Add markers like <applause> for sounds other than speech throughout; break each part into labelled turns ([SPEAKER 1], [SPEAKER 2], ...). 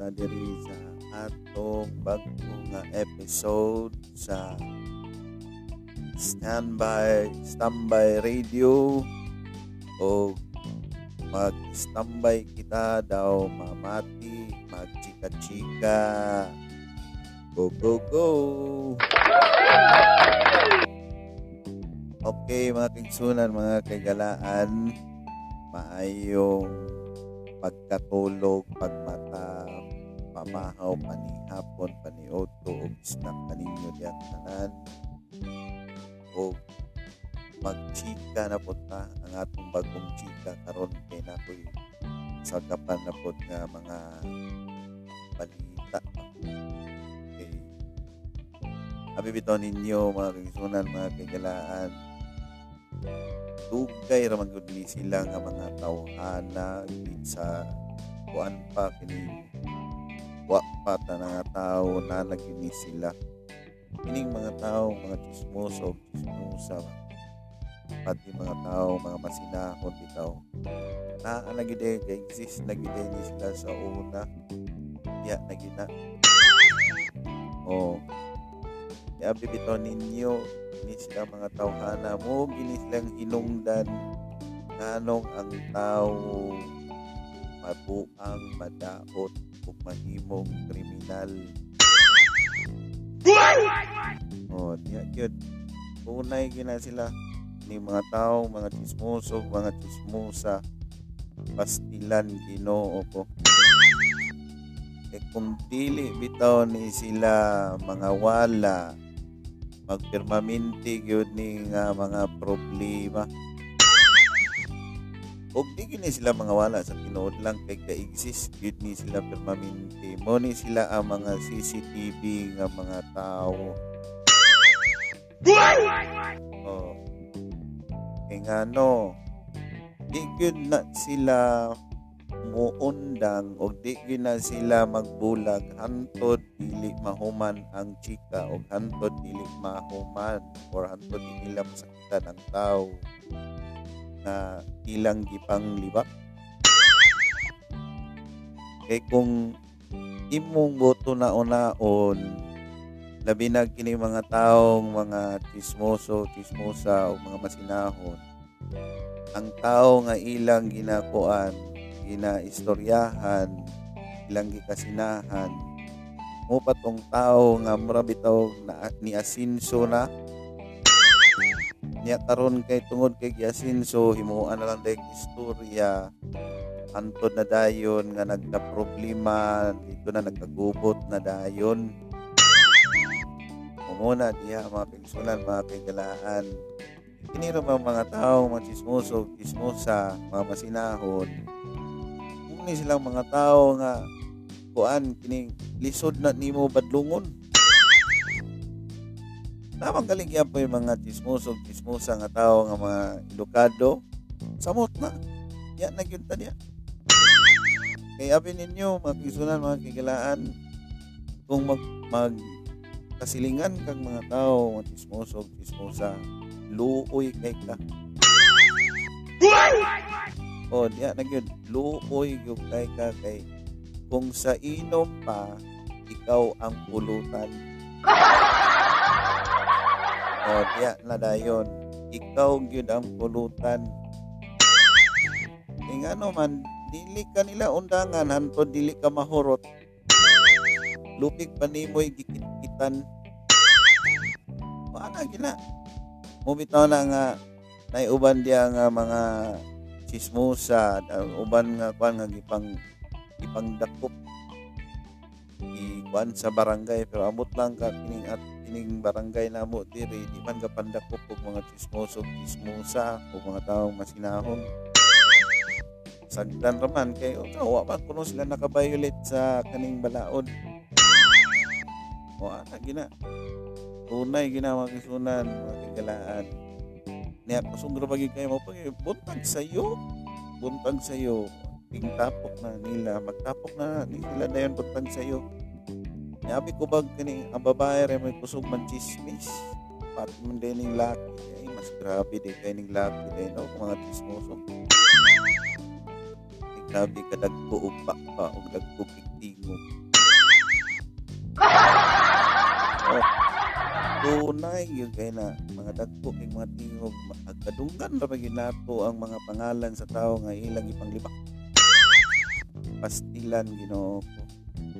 [SPEAKER 1] na diri sa atong bagong nga episode sa Standby Standby Radio o mag-standby kita daw mamati, magchika-chika. Go, go, go! Okay, mga kingsunan, mga kagalaan, maayong pagkatulog, pagmata, pamahaw, panihapon, paniotto, o snack kaninyo diyan tanan. O magchika na po ta ang atong bagong chika karon kay nakoy sagapan na po nga mga balita. Okay. Abi bitaw ninyo mga kingsunan, mga kagalaan, dugay ra man sila nga mga tawhana sa kuan pa kini wa pa ta nga tao na nagini sila. Kining mga tao mga chismoso chismosa. Pati mga tao mga masinahon bitaw na nagide kay exist nagide ni sila sa una. Ya nagina. Oh. Ya bibitaw ninyo ni sila mga tawhana mo gini silang hinungdan. Nganong ang tao mabuang madaot ug mahimong kriminal oh diya gyud unay gina sila ni mga tao mga chismoso mga chismosa. Pastilan Ginoo ko. E kung dili bitaw ni sila mga wala magpirmaminti gyud ni nga mga problema og di gini sila mga wala sa tinuod lang kay ka-exist. Gyud ni sila permanente. Mo ni sila ang mga CCTV nga mga tao. Oh. Kay nga no. Di gyud na sila muundang o di gyud na sila magbulag. Hantod dili mahuman ang chika o hantod dili mahuman or hantod dili nila masakitan ang tao na ilang gipang libak kay kung imong boto na unaon labi na kini mga taong mga chismoso, chismosa o mga masinahon ang tao nga ilang ginakuan ginaistoryahan ilang gikasinahan mo patong tao nga mura bitaw na ni asinso na niya karon kay tungod kay giasinso himuan na lang dayong istorya. Antod na dayon nga nagka problema dito na nagkagubot na dayon. Umuna diha mga pinsunan mga kagalaan kini ra mga, tao mga chismoso chismosa mga masinahon? Ni silang mga tao nga kuan kining lisod na nimo badlungon Tamang galing yan po yung mga chismoso, chismosa nga tao nga mga edukado. Samot na. Yan na yun niya. Kaya abin ninyo, mga kisunan, mga kigalaan, kung mag, mag kasilingan kang mga tao, mga chismoso, chismosa, luoy kay ka. O, diya na yun, luoy yung kay ka kay kung sa inom pa, ikaw ang pulutan. O, diya na dayon. Ikaw gyud ang pulutan. E nga no man, dili ka nila undangan, hanto dili ka mahurot. Lupig pa nimoy gikit-kitan. Paana gina? Mumitaw na nga, naiuban diya nga mga chismosa, uban nga kwan nga gipang gipang dakop ikuan sa barangay pero amot lang ka kining at kining barangay na mo diri di man ka pandakop og mga chismoso chismosa o mga taong masinahon. Sagdan raman kay o wa man kuno sila naka-violate sa kaning balaod? O ana gina. Tunay gina mga kisunan mga kigalaan niya pasungro pagi kayo mo pag buntag sayo buntag sayo. Tingtapok na nila magtapok na nila dayon buntag sayo Yabi ko bag kini ang babae rin may kusog man chismis. apat man din laki ay mas grabe din kay ning laki din. No mga chismoso. Ay grabe ka dagko og bakpa og dagko kiktingog oh tunay yun kay na mga dagko kay mga tingog agkadunggan ra gyud nato ang mga pangalan sa tao nga ilang ipanglibak pastilan Ginoo ko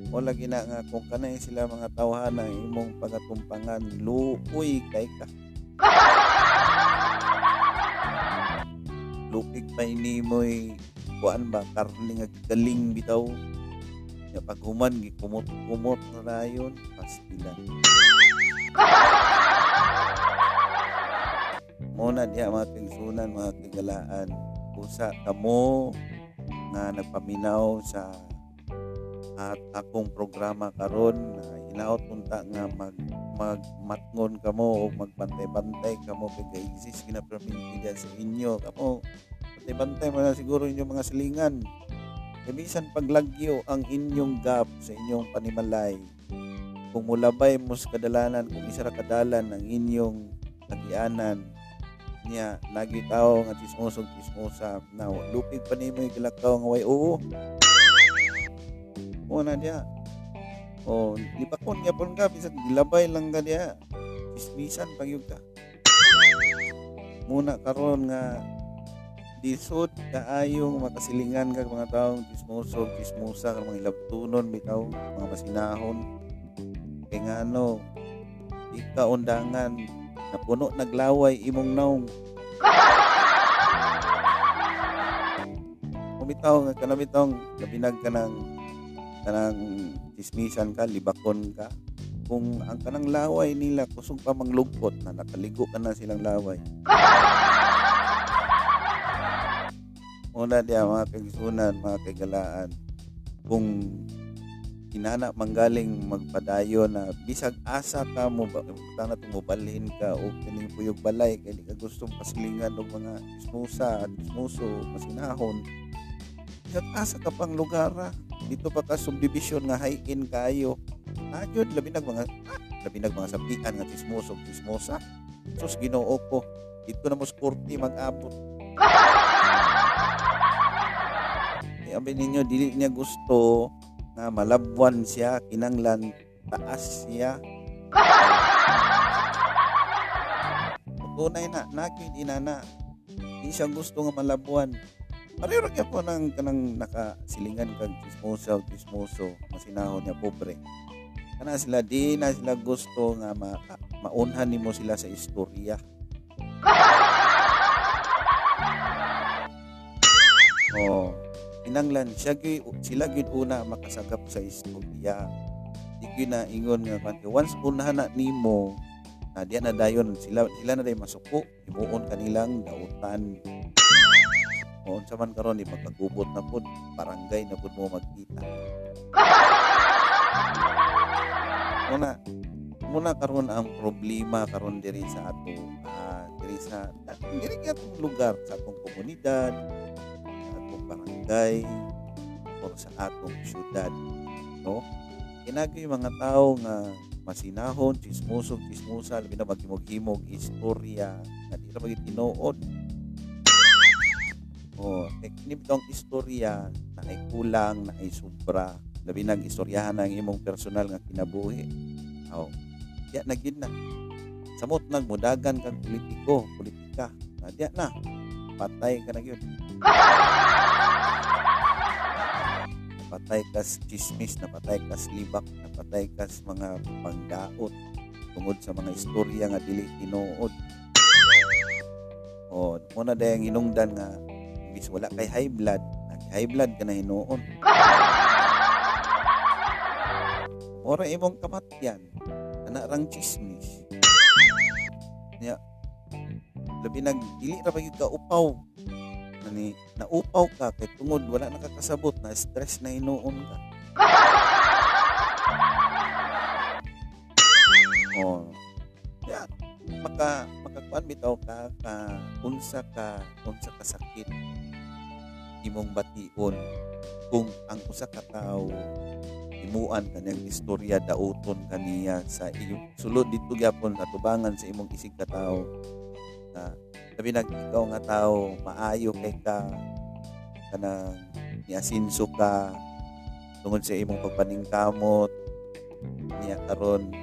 [SPEAKER 1] o lagi na nga kung kanay sila mga tawhana imong pagatumpangan luoy kay ka. Lupig pa ini mo'y kuan ba karne nga galing bitaw. Ya pag human gikumot-kumot na rayon pastilan. <laughs> Muna diya mga kigsunan mga kigalaan usa kamo nga nagpaminaw sa at akong programa karon na hinaot unta nga mag magmatngon kamo o magbantay-bantay kamo kay exist ginaperminti diyan sa inyo. Kamo bantay-bantay man siguro inyo mga silingan. Kay bisan paglagyo ang inyong gap sa inyong panimalay kung mulabay mo sa kadalanan kung isa ra kadalan ang inyong lagianan niya lagi tao nga chismosog chismosa na lupig pa nimo yung gilakaw nga way oo una dia o lipakon nga pon ka bisag gilabay lang ka dia chismisan pagyud ka. Muna karon nga disod kaayong makasilingan kag mga taong chismoso chismosa kag mga ilabtunon bitaw mga masinahon kay nga ano di ka undangan. Na puno naglaway imong naong. <laughs> Kumitaw nga kanabitong labinag ka ng kanang chismisan ka, libakon ka. Kung ang kanang laway nila kusog pa manglugkot na nakaligo ka na silang laway. <laughs> Una diya mga kagisunan, mga kagalaan, kung kinana manggaling magpadayo na bisag asa ka mo ba na tumubalhin ka o kining puyog balay kay di ka gustong pasilingan og mga ismusa at ismuso masinahon bisag asa ka pang lugar dito pa ka subdivision nga high-in kayo. Nagyod labi nag mga ah, labi nag mga sabihan nga chismoso chismosa. Sus Ginoo ko dito na mo sporty mag-abot. <laughs> Eh, abi ninyo dili niya gusto nga malabwan siya kinanglan taas siya. <laughs> Tunay na nakid inana. Di siya gusto nga malabuan Pareho kaya po ng kanang nakasilingan kag chismoso chismoso masinahon niya pobre. Kana sila di na sila gusto nga ma, maunhan nimo sila sa istorya. <laughs> Oh, kinanglan siya gyud sila gyud una makasagap sa istorya. Di na ingon nga kan once unahan na nimo na diyan na dayon sila sila na day masuko himuon kanilang dautan o unsa man karon di magkagubot na pud barangay na pud mo magkita. Muna muna karon ang problema karon diri sa ato uh, diri sa diri atong lugar sa atong komunidad sa atong barangay o sa atong syudad no? Kinagay mga tao nga masinahon, chismoso, chismosa, labi na maghimog-himog, istorya, nga di na magitinuod Oh, kini bitong istorya na ay kulang, na ay sobra. Labi nang istoryahan ng imong personal nga kinabuhi. Oh, ya na gid na. Samot nang mudagan kang politiko, politika. Na diya na. Patay ka na gyud. <laughs> Patay kas chismis, napatay kas libak, napatay kas mga pangdaot tungod sa mga istorya nga dili tinuod. Oh, muna dayang hinungdan nga bis wala kay high blood. Nag high blood ka na hinuon. <laughs> Ora imong kamatyan ana rang chismis. Niya labi nag dili ra ba ka upaw? Nani naupaw ka kay tungod wala nakakasabot na stress na hinuon ka. <laughs> Oh. Ya maka makakuan bitaw ka ka unsa ka unsa ka sakit? Imong bation kung ang usa ka tawo himuan kanyang istorya dauton kaniya sa iyong sulod. Dito gyapon atubangan sa imong isig ka tawo na sabi nag ikaw nga tao maayo kay ka kanang niasinso ka tungod sa imong pagpaningkamot. Niya karon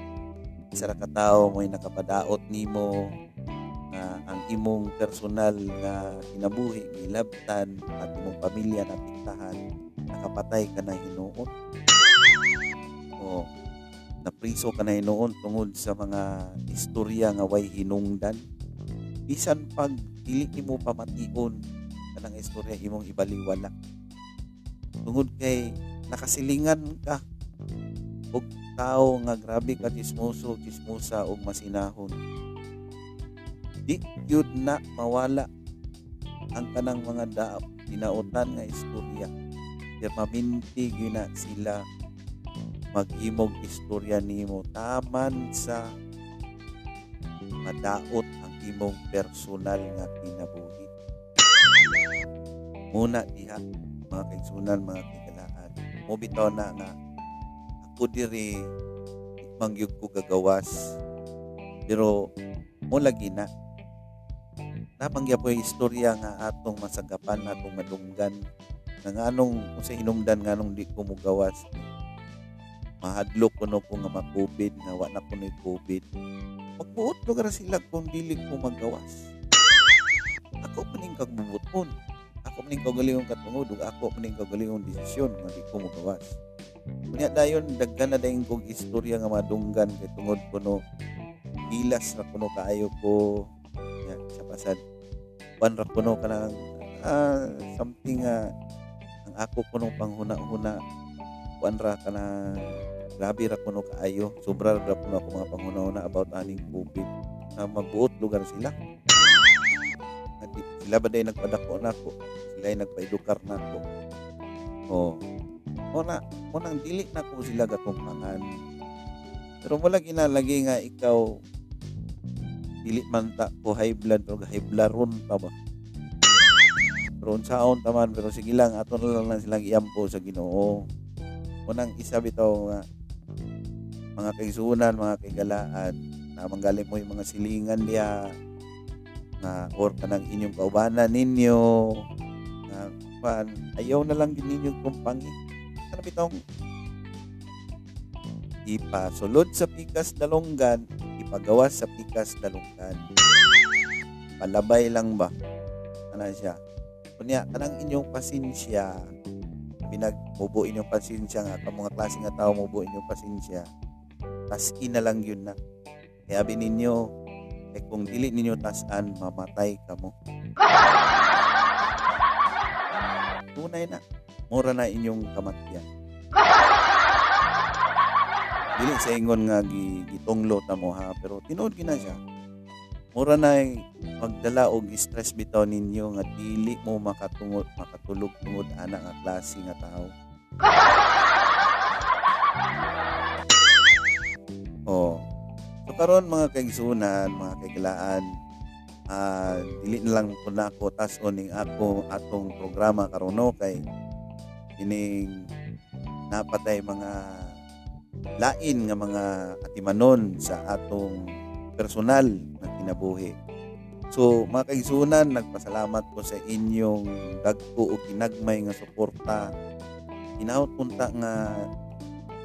[SPEAKER 1] isa ka tawo mo'y nakapadaot nimo imong personal nga kinabuhi gilabtan at imong pamilya napiktahan nakapatay ka na hinuon? O napriso ka na hinuon tungod sa mga istorya nga way hinungdan? Bisan pag dili mo pamation kanang istorya imong ibaliwala. Tungod kay nakasilingan ka og tao nga grabe ka chismoso chismosa og masinahon di yun na mawala ang kanang mga daap dinautan nga istorya. Kaya maminti na sila maghimog istorya nimo. Taman sa madaot ang imong personal nga kinabuhi muna diha mga kaigsunan mga kagalaan mo bitaw na nga. Ako diri mangyug ko gagawas. Pero mo lagi na napangya po yung istorya nga atong masagapan atong madunggan na nga anong sa hinungdan nga anong di ko mo gawas. Mahadlok ko no ko nga ma-COVID nga wa na ko ni COVID. Magbuot lugar sila kung dili ko magawas. Ako maning kagbubuton. Ako maning kaugalingong katungod ug ako maning kaugalingong desisyon nga di ko magawas Kunya dayon daghan na dayon kog istorya nga madunggan kay tungod ko no gilas na kuno kaayo ko ya sa pasad wan ra kuno kanang ah, something nga ang ako kuno panghuna-huna. Wan ra kana grabe ra kuno kaayo sobra ra kuno ako mga panghuna-huna about aning COVID na magbuot lugar sila. At sila ba day nagpadako na ako? Sila ay nagpaedukar na ako. Oh. Mo na mo nang dili na ko sila gatumpangan pero wala ginalagi nga ikaw dili man ta ko high blood pero high blood ron pa ba? Pero unsaon taman pero sige lang ato na lang, lang silang iampo sa Ginoo. Unang isa bitaw nga mga kaigsunan mga kaigalaan na manggaling mo yung mga silingan niya na or kanang inyong kaubanan ninyo na pan ayaw na lang din ninyo kumpangi ano bitaw? Ipasulod sa pikas dalonggan ipagawas sa pikas dalunggan. Palabay lang ba? Ano siya? Kunya, kanang inyong pasensya, binagmubo inyong pasensya nga, kang mga klase nga tao mubo inyong pasensya, taski na lang yun na. Kaya ninyo, eh kung dili ninyo tasan, mamatay ka mo. <laughs> Tunay na, mura na inyong kamatyan. Dili sa ingon nga gi, gitunglo ta mo ha? Pero tinuod gina siya. Mura na magdala og stress bitaw ninyo nga dili mo makatungod makatulog tungod ana nga klase nga tao <laughs> oh. So karon mga kaigsunan mga kaigilaan ah dili na lang po na ako tas ning ako atong programa karon no? Kay ining napatay mga lain nga mga atimanon sa atong personal na kinabuhi. So, mga kaigsunan, nagpasalamat ko sa inyong dagko o ginagmay nga suporta. Inaot punta nga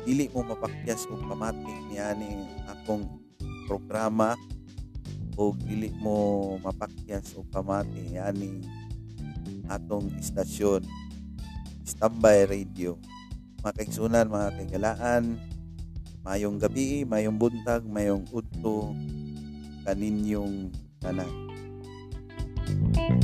[SPEAKER 1] dili mo mapakyas o pamati niani akong programa o dili mo mapakyas o pamati yani atong istasyon Standby Radio mga kaigsunan, mga kaigalaan Mayong gabi, mayong buntag, mayong udto kaninyong tanan. Thank you